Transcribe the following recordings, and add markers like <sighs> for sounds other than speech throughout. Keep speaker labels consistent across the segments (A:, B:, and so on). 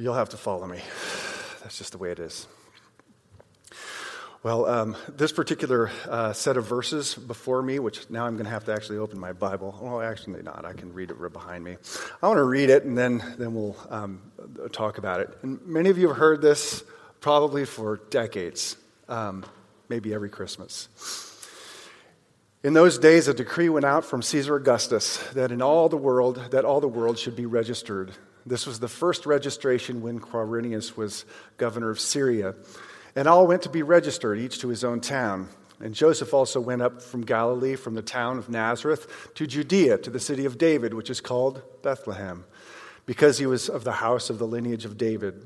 A: You'll have to follow me. That's just the way it is. Well, um, this particular uh, set of verses before me, which now I'm going to have to actually open my Bible. Well, actually not. I can read it right behind me. I want to read it, and then then we'll um, talk about it. And many of you have heard this probably for decades, um, maybe every Christmas. In those days, a decree went out from Caesar Augustus that in all the world that all the world should be registered. This was the first registration when Quirinius was governor of Syria. And all went to be registered, each to his own town. And Joseph also went up from Galilee, from the town of Nazareth, to Judea, to the city of David, which is called Bethlehem, because he was of the house of the lineage of David,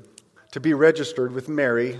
A: to be registered with Mary,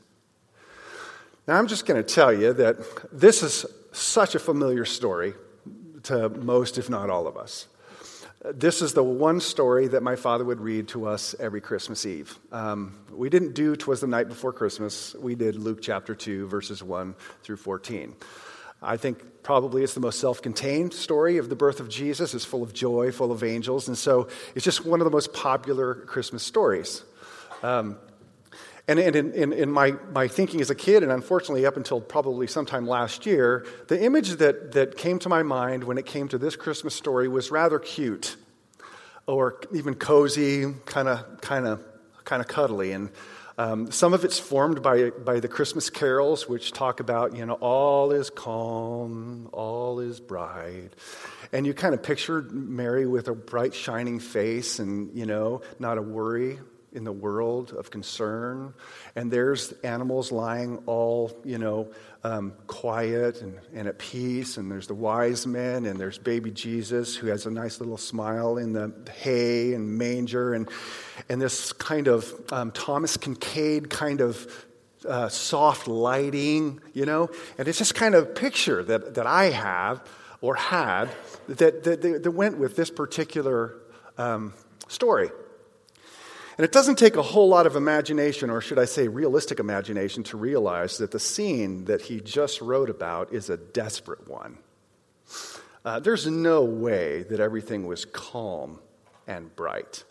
A: Now, I'm just going to tell you that this is such a familiar story to most, if not all of us. This is the one story that my father would read to us every Christmas Eve. Um, we didn't do Twas the Night Before Christmas, we did Luke chapter 2, verses 1 through 14. I think probably it's the most self contained story of the birth of Jesus. It's full of joy, full of angels. And so it's just one of the most popular Christmas stories. Um, and in, in, in, my, my thinking as a kid, and unfortunately up until probably sometime last year, the image that, that came to my mind when it came to this Christmas story was rather cute or even cozy, kind of kind of kind of cuddly. And um, some of it's formed by, by the Christmas carols, which talk about, you know, all is calm, all is bright. And you kind of picture Mary with a bright, shining face and, you know, not a worry in the world of concern. And there's animals lying all, you know, um, quiet and, and at peace. And there's the wise men, and there's baby Jesus who has a nice little smile in the hay and manger. And, and this kind of um, Thomas Kinkade kind of uh, soft lighting, you know. And it's this kind of picture that, that I have or had that, that, that went with this particular um, story. And it doesn't take a whole lot of imagination, or should I say realistic imagination, to realize that the scene that he just wrote about is a desperate one. Uh, there's no way that everything was calm and bright.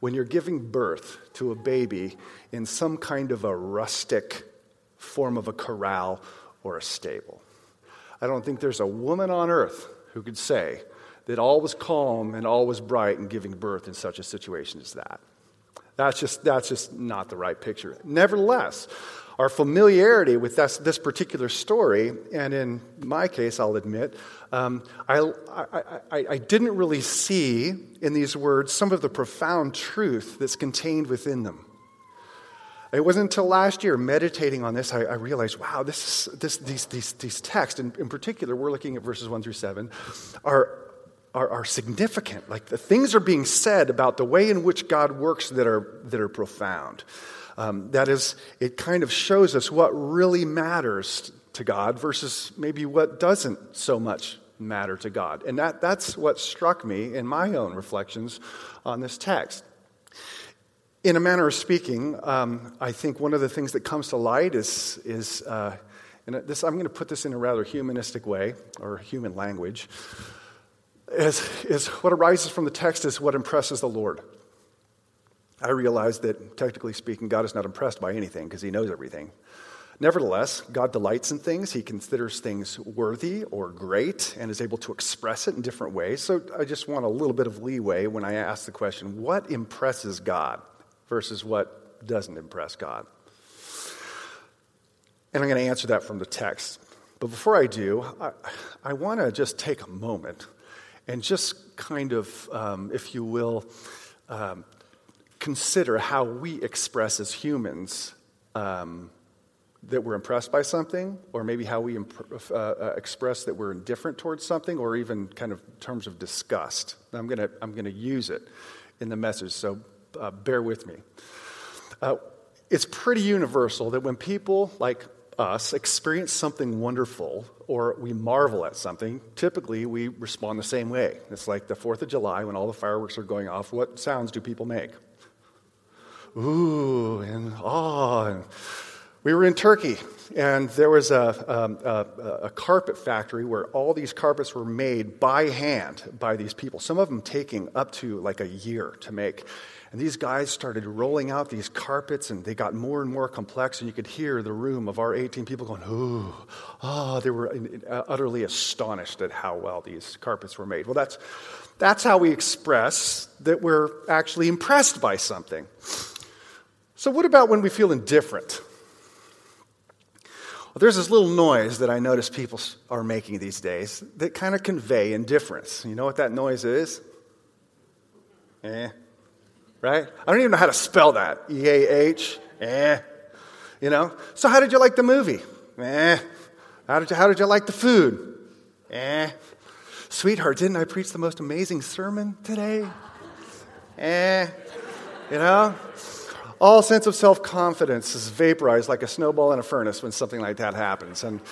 A: When you're giving birth to a baby in some kind of a rustic form of a corral or a stable, I don't think there's a woman on earth who could say that all was calm and all was bright in giving birth in such a situation as that. That's just, that's just not the right picture. Nevertheless, our familiarity with this, this particular story, and in my case, I'll admit, um, I, I, I, I didn't really see in these words some of the profound truth that's contained within them. It wasn't until last year, meditating on this, I, I realized, wow, this, this, these, these, these texts, in, in particular, we're looking at verses 1 through 7, are, are, are significant. Like the things are being said about the way in which God works that are, that are profound. Um, that is, it kind of shows us what really matters to God versus maybe what doesn't so much matter to God. And that, that's what struck me in my own reflections on this text. In a manner of speaking, um, I think one of the things that comes to light is, is uh, and this, I'm going to put this in a rather humanistic way or human language is, is what arises from the text is what impresses the Lord. I realize that, technically speaking, God is not impressed by anything because he knows everything. Nevertheless, God delights in things. He considers things worthy or great and is able to express it in different ways. So I just want a little bit of leeway when I ask the question what impresses God versus what doesn't impress God? And I'm going to answer that from the text. But before I do, I, I want to just take a moment and just kind of, um, if you will, um, consider how we express as humans um, that we're impressed by something, or maybe how we imp- uh, uh, express that we're indifferent towards something, or even kind of terms of disgust. I'm going to I'm to use it in the message, so uh, bear with me. Uh, it's pretty universal that when people like us experience something wonderful or we marvel at something, typically we respond the same way. It's like the 4th of July when all the fireworks are going off. What sounds do people make? Ooh, and ah. We were in Turkey, and there was a, um, a, a, carpet factory where all these carpets were made by hand by these people, some of them taking up to like a year to make. And these guys started rolling out these carpets, and they got more and more complex. And you could hear the room of our 18 people going, Ooh, oh, they were uh, utterly astonished at how well these carpets were made. Well, that's, that's how we express that we're actually impressed by something. So, what about when we feel indifferent? Well, there's this little noise that I notice people are making these days that kind of convey indifference. You know what that noise is? Eh right? I don't even know how to spell that. E A H, eh. You know? So, how did you like the movie? Eh. How did you, how did you like the food? Eh. Sweetheart, didn't I preach the most amazing sermon today? Eh. You know? All sense of self confidence is vaporized like a snowball in a furnace when something like that happens. And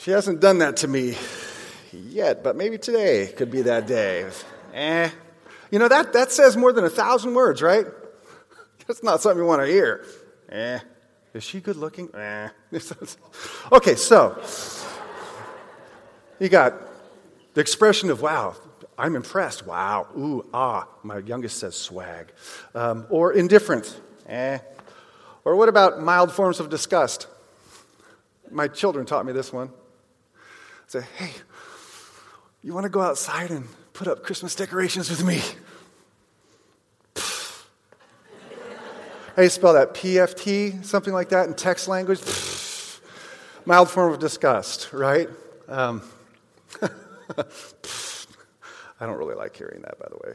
A: she hasn't done that to me yet, but maybe today could be that day. Eh. You know, that, that says more than a thousand words, right? That's not something you want to hear. Eh. Is she good looking? Eh. <laughs> okay, so you got the expression of wow, I'm impressed. Wow, ooh, ah. My youngest says swag. Um, or indifferent. Eh. Or what about mild forms of disgust? My children taught me this one. Say, hey, you want to go outside and put up Christmas decorations with me? How do you spell that? PFT, something like that in text language? Mild form of disgust, right? Um, <laughs> I don't really like hearing that, by the way.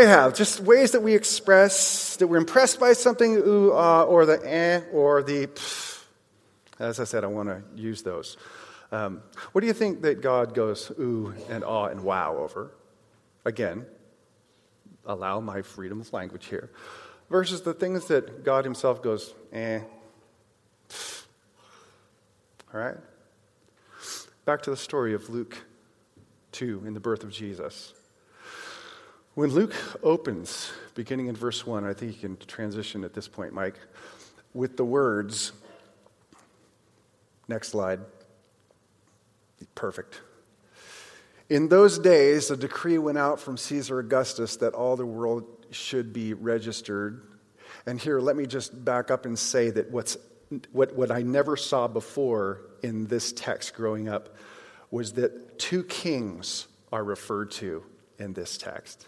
A: You have just ways that we express that we're impressed by something, ooh, uh, or the eh, or the. As I said, I want to use those. Um, what do you think that God goes ooh and ah and wow over? Again, allow my freedom of language here versus the things that God Himself goes, eh. All right? Back to the story of Luke 2 in the birth of Jesus. When Luke opens, beginning in verse 1, I think you can transition at this point, Mike, with the words, next slide. Perfect. In those days, a decree went out from Caesar Augustus that all the world should be registered. And here, let me just back up and say that what's, what, what I never saw before in this text growing up was that two kings are referred to in this text.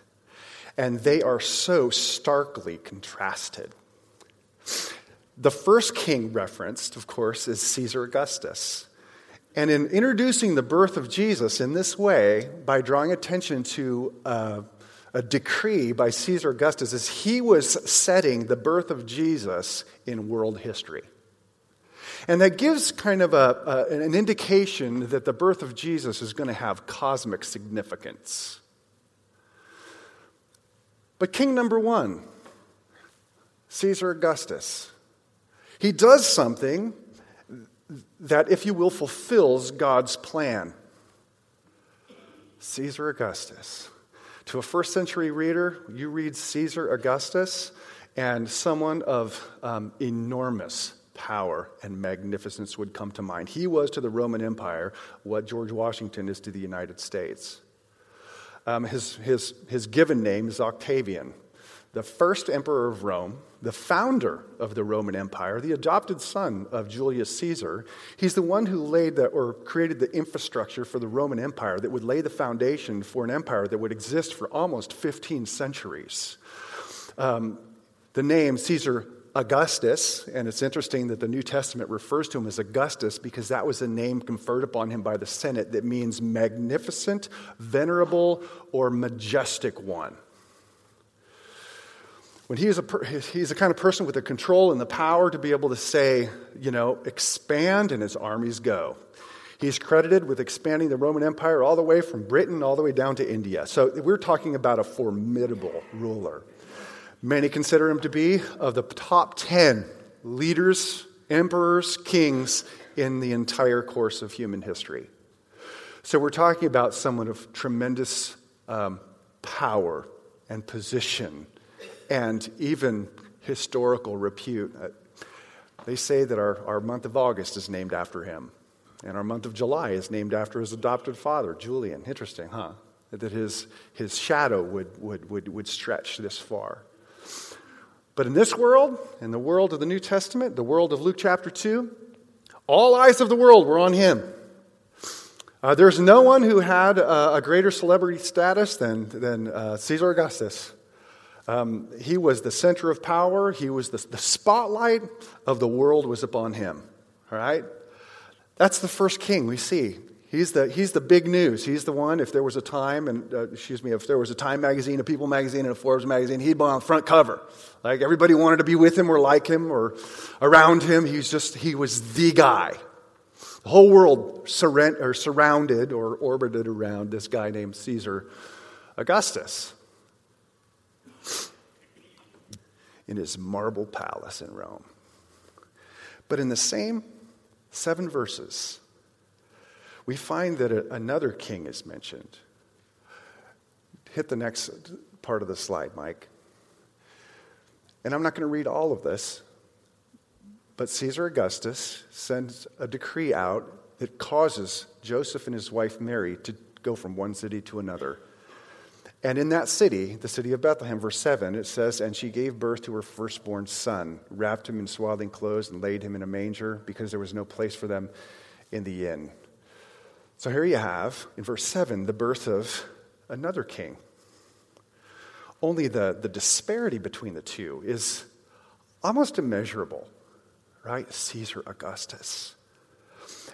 A: And they are so starkly contrasted. The first king referenced, of course, is Caesar Augustus. And in introducing the birth of Jesus in this way, by drawing attention to uh, a decree by Caesar Augustus, is he was setting the birth of Jesus in world history. And that gives kind of a, a, an indication that the birth of Jesus is going to have cosmic significance. But king number one, Caesar Augustus, he does something that, if you will, fulfills God's plan. Caesar Augustus. To a first century reader, you read Caesar Augustus, and someone of um, enormous power and magnificence would come to mind. He was to the Roman Empire what George Washington is to the United States. Um, his, his, his given name is Octavian the first emperor of Rome, the founder of the Roman Empire, the adopted son of Julius Caesar. He's the one who laid the, or created the infrastructure for the Roman Empire that would lay the foundation for an empire that would exist for almost 15 centuries. Um, the name Caesar Augustus, and it's interesting that the New Testament refers to him as Augustus because that was a name conferred upon him by the Senate that means magnificent, venerable, or majestic one. When he is a, he's the kind of person with the control and the power to be able to say, you know, expand and his armies go. He's credited with expanding the Roman Empire all the way from Britain all the way down to India. So we're talking about a formidable ruler. Many consider him to be of the top 10 leaders, emperors, kings in the entire course of human history. So we're talking about someone of tremendous um, power and position and even historical repute. Uh, they say that our, our month of August is named after him, and our month of July is named after his adopted father, Julian. Interesting, huh? That his, his shadow would, would, would, would stretch this far. But in this world, in the world of the New Testament, the world of Luke chapter 2, all eyes of the world were on him. Uh, there's no one who had uh, a greater celebrity status than, than uh, Caesar Augustus. Um, he was the center of power. He was the, the spotlight of the world was upon him. All right? That's the first king we see. He's the, he's the big news. He's the one, if there was a time, and uh, excuse me, if there was a Time magazine, a People magazine, and a Forbes magazine, he'd be on the front cover. Like everybody wanted to be with him or like him or around him. He's just, he was the guy. The whole world surra- or surrounded or orbited around this guy named Caesar Augustus in his marble palace in Rome. But in the same seven verses, we find that another king is mentioned. Hit the next part of the slide, Mike. And I'm not going to read all of this, but Caesar Augustus sends a decree out that causes Joseph and his wife Mary to go from one city to another. And in that city, the city of Bethlehem, verse 7, it says, And she gave birth to her firstborn son, wrapped him in swaddling clothes, and laid him in a manger because there was no place for them in the inn. So here you have, in verse 7, the birth of another king. Only the, the disparity between the two is almost immeasurable, right? Caesar Augustus.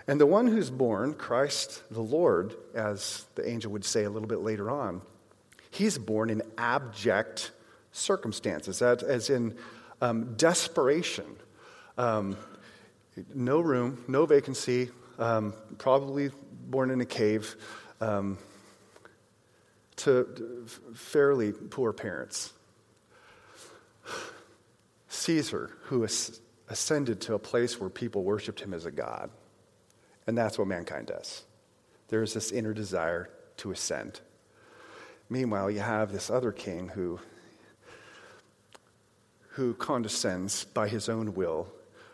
A: And the one who's born, Christ the Lord, as the angel would say a little bit later on, he's born in abject circumstances, as in um, desperation. Um, no room, no vacancy, um, probably born in a cave um, to fairly poor parents. Caesar, who ascended to a place where people worshiped him as a god. And that's what mankind does. There is this inner desire to ascend. Meanwhile, you have this other king who, who condescends by his own will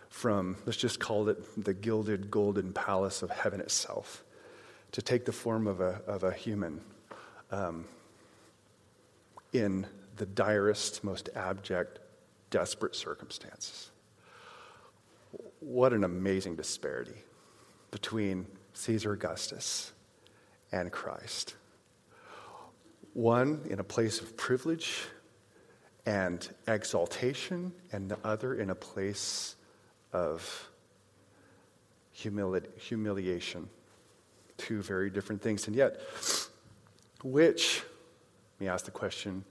A: from, let's just call it the gilded golden palace of heaven itself, to take the form of a, of a human um, in the direst, most abject, desperate circumstances. What an amazing disparity between Caesar Augustus and Christ. One in a place of privilege and exaltation, and the other in a place of humili- humiliation. Two very different things. And yet, which, let me ask the question,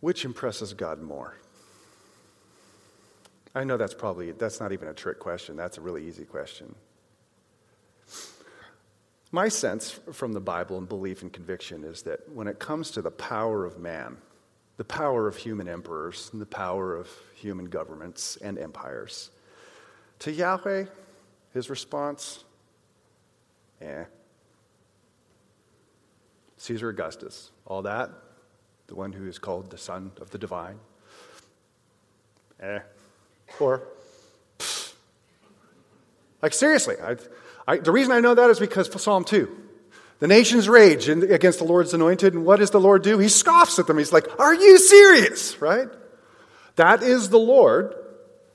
A: which impresses God more? I know that's probably, that's not even a trick question. That's a really easy question. My sense from the Bible and belief and conviction is that when it comes to the power of man, the power of human emperors, and the power of human governments and empires. To Yahweh, his response, eh. Caesar Augustus, all that, the one who is called the Son of the Divine, eh. Or, like seriously, I, I, the reason I know that is because Psalm 2. The nations rage against the Lord's anointed, and what does the Lord do? He scoffs at them. He's like, Are you serious? Right? That is the Lord,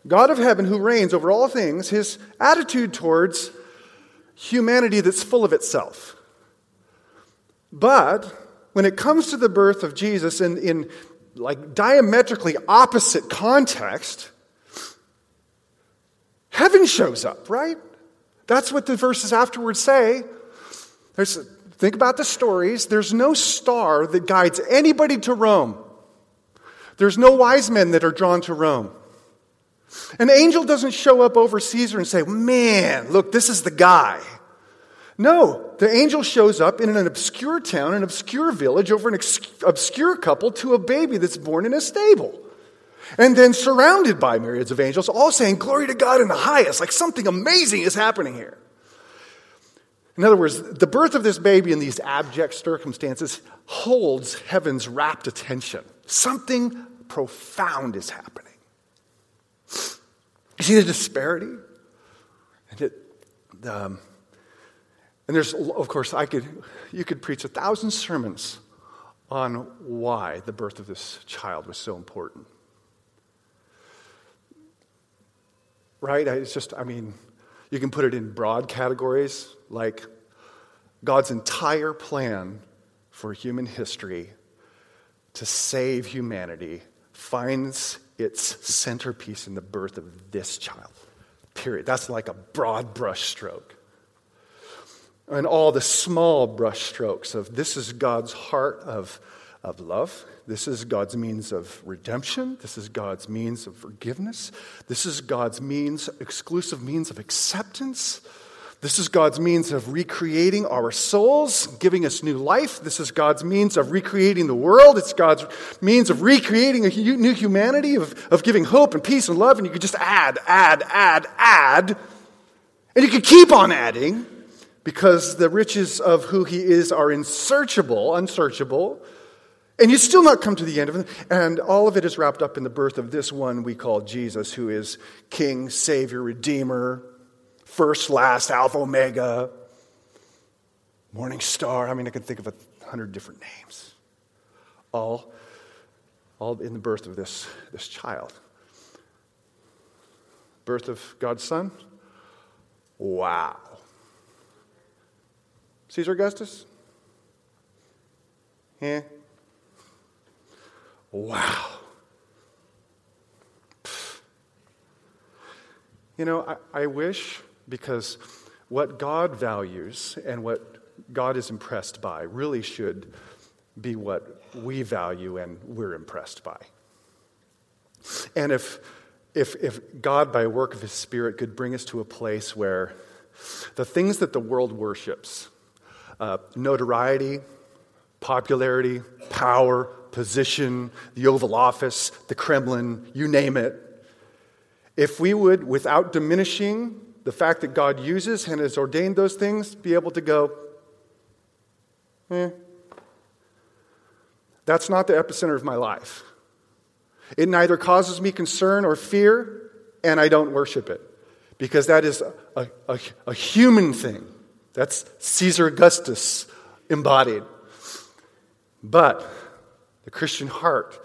A: God of heaven, who reigns over all things, his attitude towards humanity that's full of itself. But when it comes to the birth of Jesus in, in like diametrically opposite context, heaven shows up, right? That's what the verses afterwards say. There's, think about the stories. There's no star that guides anybody to Rome. There's no wise men that are drawn to Rome. An angel doesn't show up over Caesar and say, Man, look, this is the guy. No, the angel shows up in an obscure town, an obscure village, over an obscure couple to a baby that's born in a stable. And then surrounded by myriads of angels, all saying, Glory to God in the highest, like something amazing is happening here. In other words, the birth of this baby in these abject circumstances holds heaven's rapt attention. Something profound is happening. You see the disparity? And, it, um, and there's, of course, I could, you could preach a thousand sermons on why the birth of this child was so important. Right? It's just, I mean, you can put it in broad categories like God's entire plan for human history to save humanity finds its centerpiece in the birth of this child. Period. That's like a broad brush stroke. And all the small brush strokes of this is God's heart of, of love. This is God's means of redemption. This is God's means of forgiveness. This is God's means, exclusive means of acceptance. This is God's means of recreating our souls, giving us new life. This is God's means of recreating the world. It's God's means of recreating a new humanity, of, of giving hope and peace and love. And you could just add, add, add, add. And you could keep on adding because the riches of who He is are unsearchable, unsearchable. And you still not come to the end of it. And all of it is wrapped up in the birth of this one we call Jesus, who is King, Savior, Redeemer, first, last, Alpha, Omega, Morning Star. I mean, I can think of a hundred different names. All, all in the birth of this, this child. Birth of God's Son? Wow. Caesar Augustus? Yeah. Wow. You know, I, I wish because what God values and what God is impressed by really should be what we value and we're impressed by. And if, if, if God, by work of His Spirit, could bring us to a place where the things that the world worships uh, notoriety, popularity, power, position, the Oval Office, the Kremlin, you name it if we would, without diminishing the fact that God uses and has ordained those things, be able to go, eh, that's not the epicenter of my life. It neither causes me concern or fear, and I don't worship it because that is a, a, a human thing. That's Caesar Augustus embodied. But the Christian heart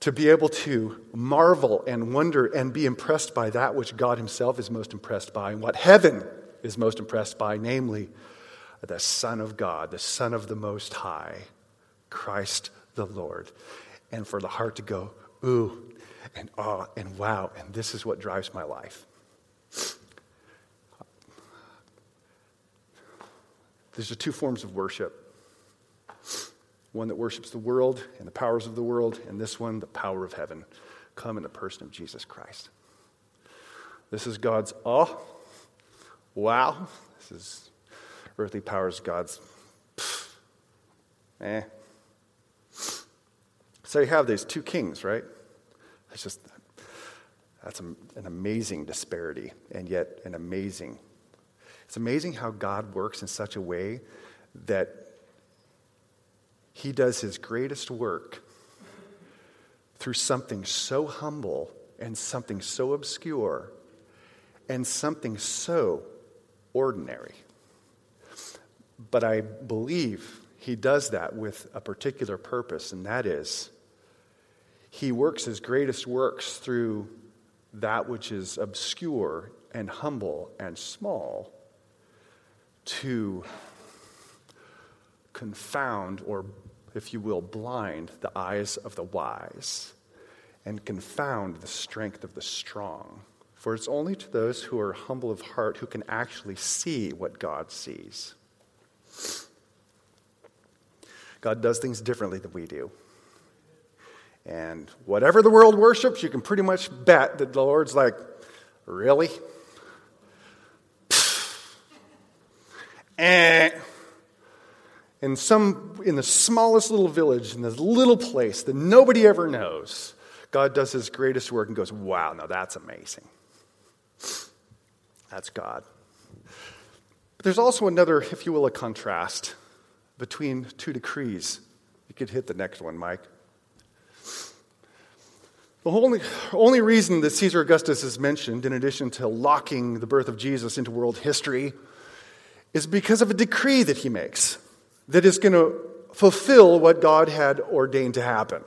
A: to be able to marvel and wonder and be impressed by that which God Himself is most impressed by and what heaven is most impressed by, namely the Son of God, the Son of the Most High, Christ the Lord. And for the heart to go, ooh, and ah, and wow, and this is what drives my life. These are two forms of worship one that worships the world and the powers of the world, and this one, the power of heaven, come in the person of Jesus Christ. This is God's oh, wow. This is earthly powers, God's eh. So you have these two kings, right? It's just, that's an amazing disparity, and yet an amazing. It's amazing how God works in such a way that he does his greatest work through something so humble and something so obscure and something so ordinary. But I believe he does that with a particular purpose, and that is he works his greatest works through that which is obscure and humble and small to confound or if you will, blind the eyes of the wise and confound the strength of the strong. For it's only to those who are humble of heart who can actually see what God sees. God does things differently than we do. And whatever the world worships, you can pretty much bet that the Lord's like, really? eh. In some, in the smallest little village, in this little place that nobody ever knows, God does his greatest work and goes, wow, now that's amazing. That's God. But there's also another, if you will, a contrast between two decrees. You could hit the next one, Mike. The only, only reason that Caesar Augustus is mentioned, in addition to locking the birth of Jesus into world history, is because of a decree that he makes that is going to fulfill what God had ordained to happen.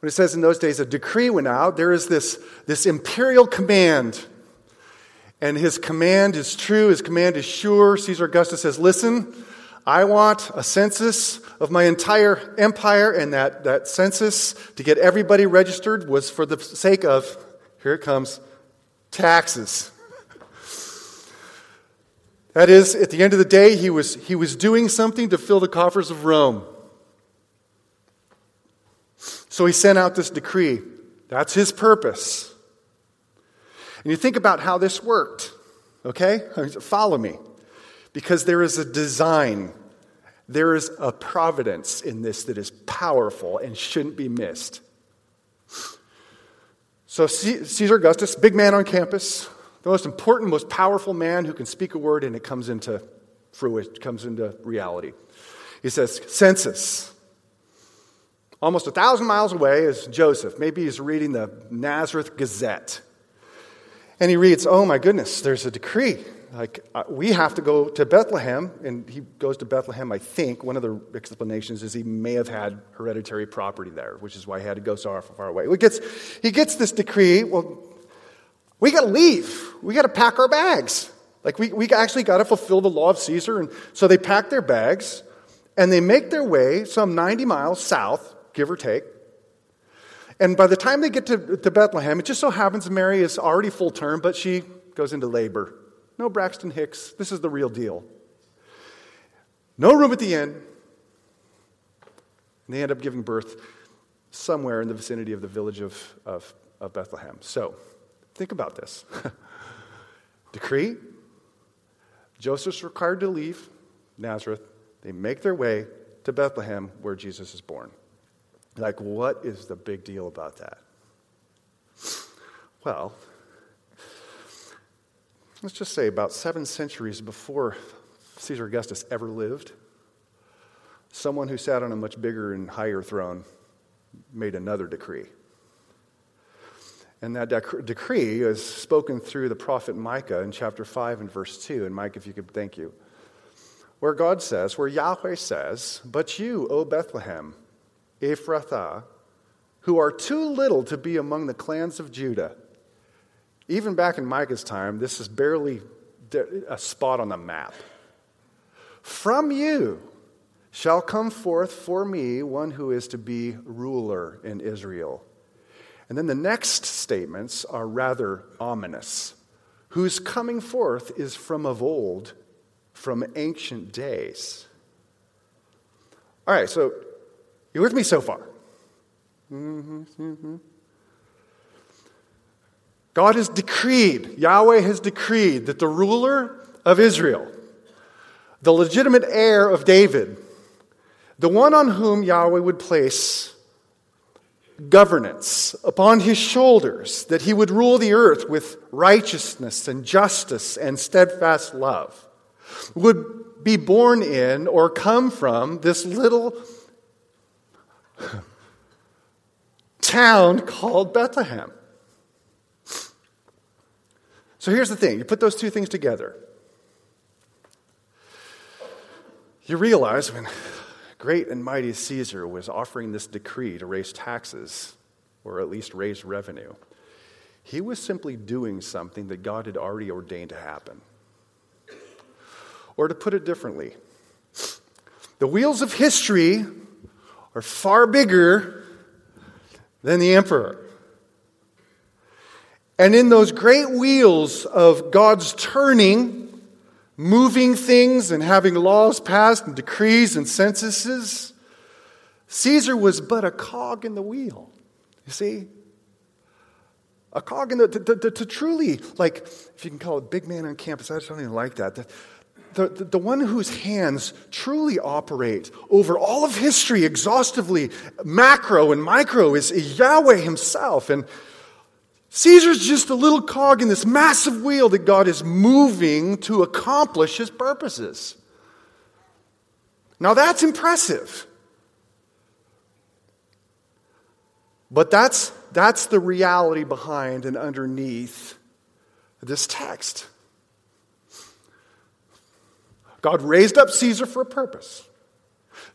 A: When it says in those days a decree went out, there is this, this imperial command. And his command is true, his command is sure. Caesar Augustus says, Listen, I want a census of my entire empire, and that, that census to get everybody registered was for the sake of, here it comes, taxes. That is, at the end of the day, he was, he was doing something to fill the coffers of Rome. So he sent out this decree. That's his purpose. And you think about how this worked, okay? <laughs> Follow me. Because there is a design, there is a providence in this that is powerful and shouldn't be missed. So, Caesar Augustus, big man on campus, the most important, most powerful man who can speak a word and it comes into fruition, comes into reality. He says, Census. Almost a thousand miles away is Joseph. Maybe he's reading the Nazareth Gazette. And he reads, Oh my goodness, there's a decree. Like, uh, we have to go to Bethlehem. And he goes to Bethlehem, I think. One of the explanations is he may have had hereditary property there, which is why he had to go so far away. He gets, he gets this decree. Well, we got to leave. We got to pack our bags. Like, we, we actually got to fulfill the law of Caesar. And so they pack their bags and they make their way some 90 miles south, give or take. And by the time they get to, to Bethlehem, it just so happens Mary is already full term, but she goes into labor. No Braxton Hicks. This is the real deal. No room at the inn. And they end up giving birth somewhere in the vicinity of the village of, of, of Bethlehem. So, Think about this. <laughs> Decree Joseph's required to leave Nazareth. They make their way to Bethlehem where Jesus is born. Like, what is the big deal about that? Well, let's just say about seven centuries before Caesar Augustus ever lived, someone who sat on a much bigger and higher throne made another decree. And that dec- decree is spoken through the prophet Micah in chapter 5 and verse 2. And Mike, if you could thank you. Where God says, where Yahweh says, But you, O Bethlehem, Ephrathah, who are too little to be among the clans of Judah. Even back in Micah's time, this is barely a spot on the map. From you shall come forth for me one who is to be ruler in Israel and then the next statements are rather ominous. Whose coming forth is from of old, from ancient days. All right, so you with me so far? God has decreed, Yahweh has decreed that the ruler of Israel, the legitimate heir of David, the one on whom Yahweh would place governance upon his shoulders, that he would rule the earth with righteousness and justice and steadfast love, would be born in or come from this little town called Bethlehem. So here's the thing you put those two things together. You realize when great and mighty Caesar was offering this decree to raise taxes, or at least raise revenue, he was simply doing something that God had already ordained to happen. Or to put it differently, The wheels of history are far bigger than the emperor. And in those great wheels of God's turning, moving things and having laws passed and decrees and censuses, Caesar was but a cog in the wheel. You see? A cog in the, to, to, to truly, like, if you can call it big man on campus, I don't even like that. The, the, the one whose hands truly operate over all of history exhaustively, macro and micro, is Yahweh himself. And Caesar's just a little cog in this massive wheel that God is moving to accomplish his purposes. Now that's impressive. But that's, that's the reality behind and underneath this text. God raised up Caesar for a purpose.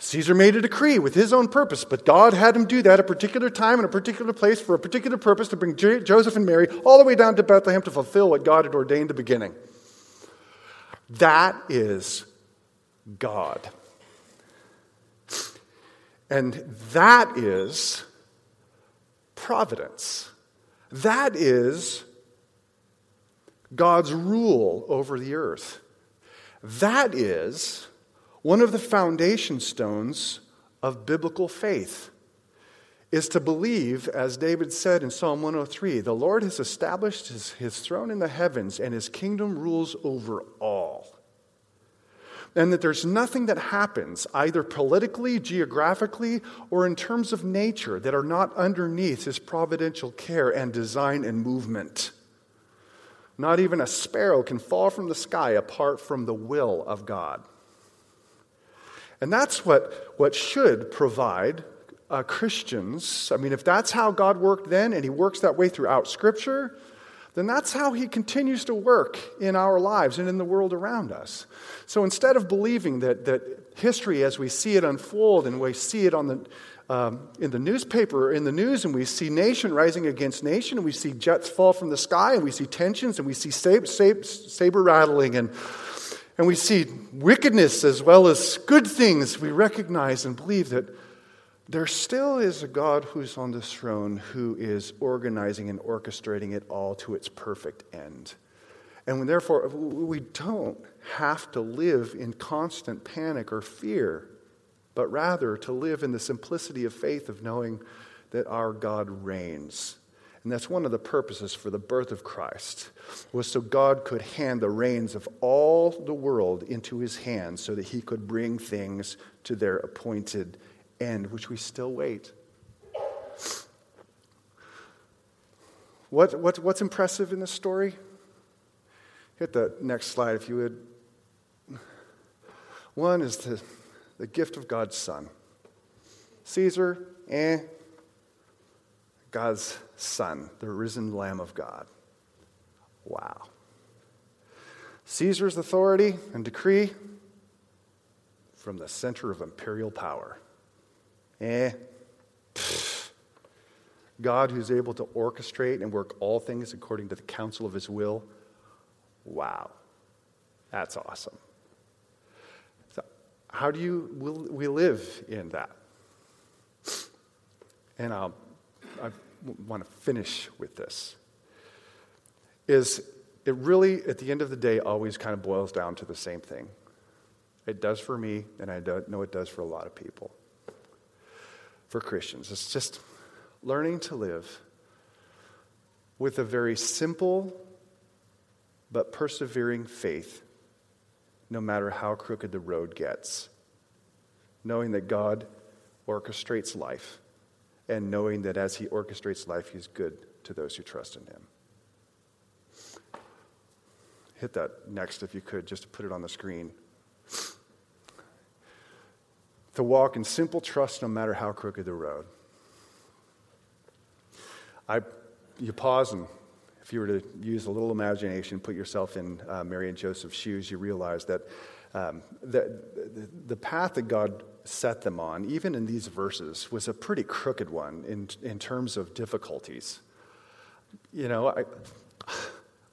A: Caesar made a decree with his own purpose, but God had him do that at a particular time in a particular place for a particular purpose to bring Joseph and Mary all the way down to Bethlehem to fulfill what God had ordained at the beginning. That is God. And that is providence. That is God's rule over the earth. That is one of the foundation stones of biblical faith is to believe, as David said in Psalm 103, the Lord has established his, his throne in the heavens and his kingdom rules over all. And that there's nothing that happens, either politically, geographically, or in terms of nature, that are not underneath his providential care and design and movement. Not even a sparrow can fall from the sky apart from the will of God. And that's what, what should provide uh, Christians. I mean, if that's how God worked then and He works that way throughout Scripture, then that's how He continues to work in our lives and in the world around us. So instead of believing that, that history as we see it unfold and we see it on the, um, in the newspaper in the news, and we see nation rising against nation, and we see jets fall from the sky, and we see tensions, and we see saber, saber rattling, and, and we see wickedness as well as good things, we recognize and believe that there still is a God who's on the throne who is organizing and orchestrating it all to its perfect end. And therefore, we don't have to live in constant panic or fear but rather to live in the simplicity of faith of knowing that our God reigns. And that's one of the purposes for the birth of Christ, was so God could hand the reins of all the world into his hands so that he could bring things to their appointed end, which we still wait. What, what, what's impressive in this story? Hit the next slide, if you would. One is the the gift of God's Son. Caesar, eh. God's Son, the risen Lamb of God. Wow. Caesar's authority and decree from the center of imperial power. Eh. God, who's able to orchestrate and work all things according to the counsel of his will. Wow. That's awesome. So how do you, will we live in that? And I'll, I want to finish with this. Is it really, at the end of the day, always kind of boils down to the same thing? It does for me, and I know it does for a lot of people. For Christians, it's just learning to live with a very simple but persevering faith no matter how crooked the road gets. Knowing that God orchestrates life, and knowing that as He orchestrates life, He's good to those who trust in Him. Hit that next if you could, just to put it on the screen. To walk in simple trust no matter how crooked the road. I, you pause and if you were to use a little imagination, put yourself in uh, Mary and Joseph's shoes, you realize that um, the, the path that God set them on, even in these verses, was a pretty crooked one in, in terms of difficulties. You know, I,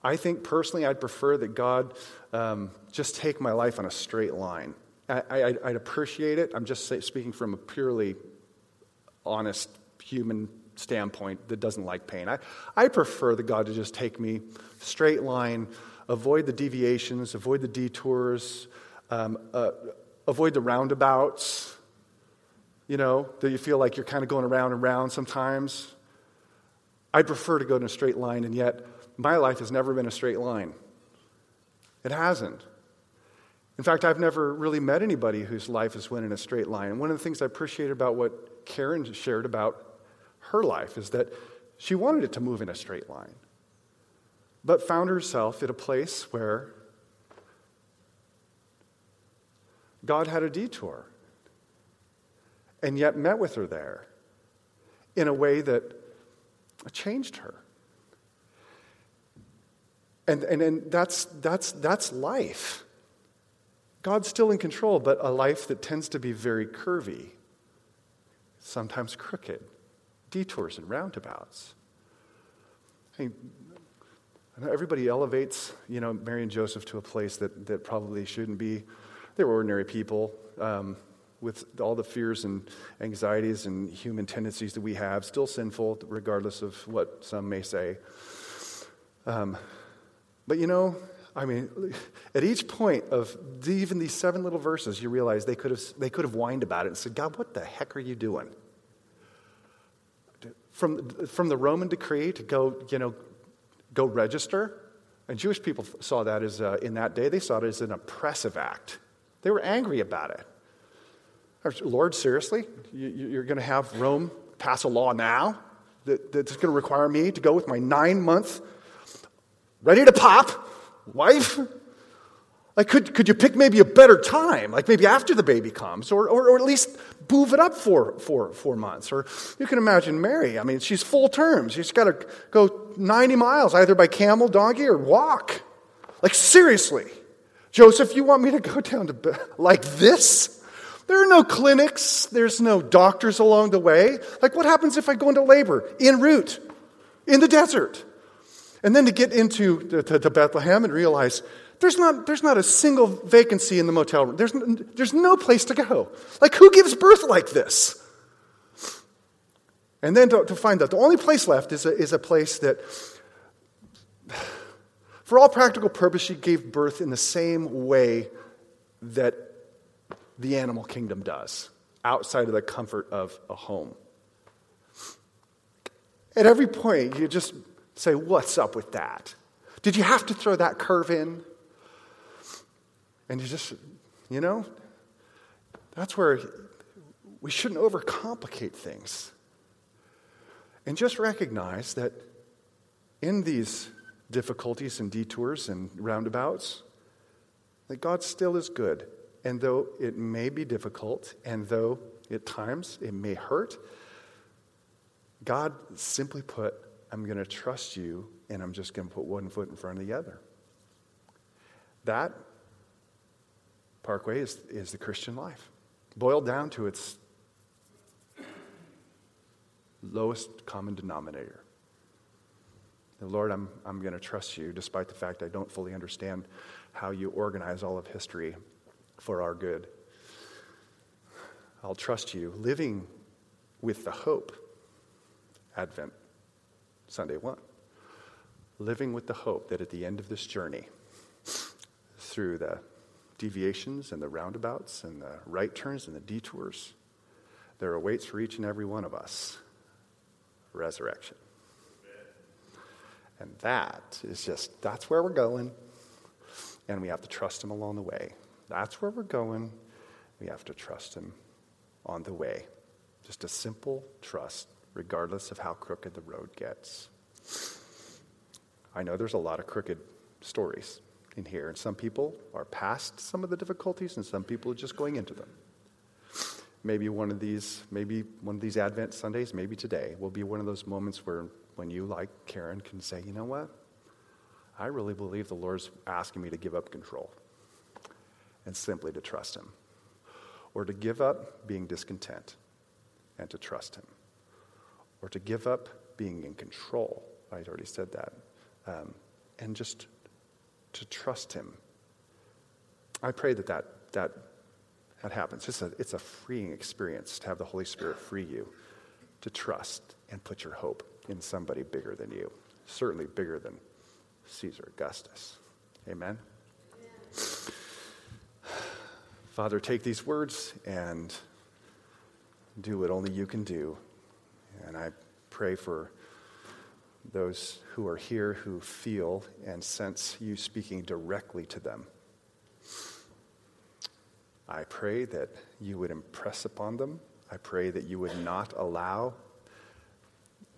A: I think personally I'd prefer that God um, just take my life on a straight line I, I'd appreciate it. I'm just say, speaking from a purely honest human standpoint that doesn't like pain. I, I prefer that God to just take me straight line, avoid the deviations, avoid the detours, um, uh, avoid the roundabouts, you know, that you feel like you're kind of going around and around sometimes. I'd prefer to go in a straight line, and yet my life has never been a straight line. It hasn't. In fact, I've never really met anybody whose life has went in a straight line. And one of the things I appreciate about what Karen shared about her life is that she wanted it to move in a straight line, but found herself at a place where God had a detour and yet met with her there in a way that changed her. And, and, and that's, that's, that's life. God's still in control, but a life that tends to be very curvy, sometimes crooked, detours and roundabouts. I know everybody elevates, you know, Mary and Joseph to a place that, that probably shouldn't be. They were ordinary people um, with all the fears and anxieties and human tendencies that we have, still sinful, regardless of what some may say. Um, but you know, I mean, at each point of even these seven little verses, you realize they could have, they could have whined about it and said, God, what the heck are you doing? From, from the Roman decree to go, you know, go register, and Jewish people saw that as, uh, in that day, they saw it as an oppressive act. They were angry about it. Lord, seriously? You, are going to have Rome pass a law now that's going to require me to go with my nine month, ready to pop, wife? Like, could, could you pick maybe a better time, like maybe after the baby comes, or, or, or at least move it up for, for four months? Or you can imagine Mary. I mean, she's full term. She's got to go 90 miles, either by camel, donkey, or walk. Like, seriously. Joseph, you want me to go down to <laughs> like this? There are no clinics, there's no doctors along the way. Like, what happens if I go into labor en route in the desert? And then to get into to, to Bethlehem and realize there's not, there's not a single vacancy in the motel room. There's, there's no place to go. Like, who gives birth like this? And then to, to find out the only place left is a, is a place that, for all practical purpose, she gave birth in the same way that the animal kingdom does, outside of the comfort of a home. At every point, you just say, What's up with that? Did you have to throw that curve in? And you just, you know, that's where we shouldn't overcomplicate things. And just recognize that in these difficulties and detours and roundabouts, that God still is good. And though it may be difficult, and though at times it may hurt, God simply put I'm going to trust you, and I'm just going to put one foot in front of the other. That, Parkway, is, is the Christian life. Boiled down to its lowest common denominator. Lord, I'm, I'm going to trust you despite the fact I don't fully understand how you organize all of history for our good. I'll trust you, living with the hope, Advent Sunday one. Living with the hope that at the end of this journey, through the deviations and the roundabouts and the right turns and the detours, there awaits for each and every one of us resurrection. And that is just, that's where we're going. And we have to trust Him along the way. That's where we're going. We have to trust Him on the way. Just a simple trust regardless of how crooked the road gets. I know there's a lot of crooked stories in here, and some people are past some of the difficulties, and some people are just going into them. Maybe one of these, maybe one of these Advent Sundays, maybe today, will be one of those moments where, when you, like Karen, can say, you know what? I really believe the Lord's asking me to give up control and simply to trust Him, or to give up being discontent and to trust Him or to give up being in control. I already said that. Um, and just to trust Him. I pray that, that that that happens. It's a, it's a freeing experience to have the Holy Spirit free you to trust and put your hope in somebody bigger than you, certainly bigger than Caesar Augustus. Amen? <sighs> Father, take these words and do what only you can do. And I pray for those who are here who feel and sense you speaking directly to them. I pray that you would impress upon them. I pray that you would not allow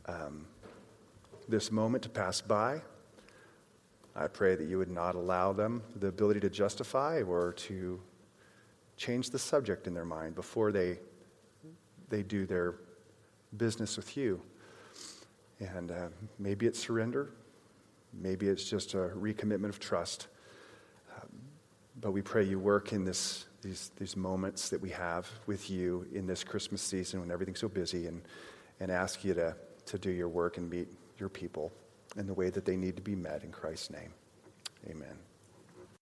A: um, this moment to pass by. I pray that you would not allow them the ability to justify or to change the subject in their mind before they, they do their business with you. And uh, maybe it's surrender, maybe it's just a recommitment of trust. Um, but we pray you work in this, these, these moments that we have with you in this Christmas season when everything's so busy and, and ask you to, to do your work and meet your people in the way that they need to be met in Christ's name. Amen.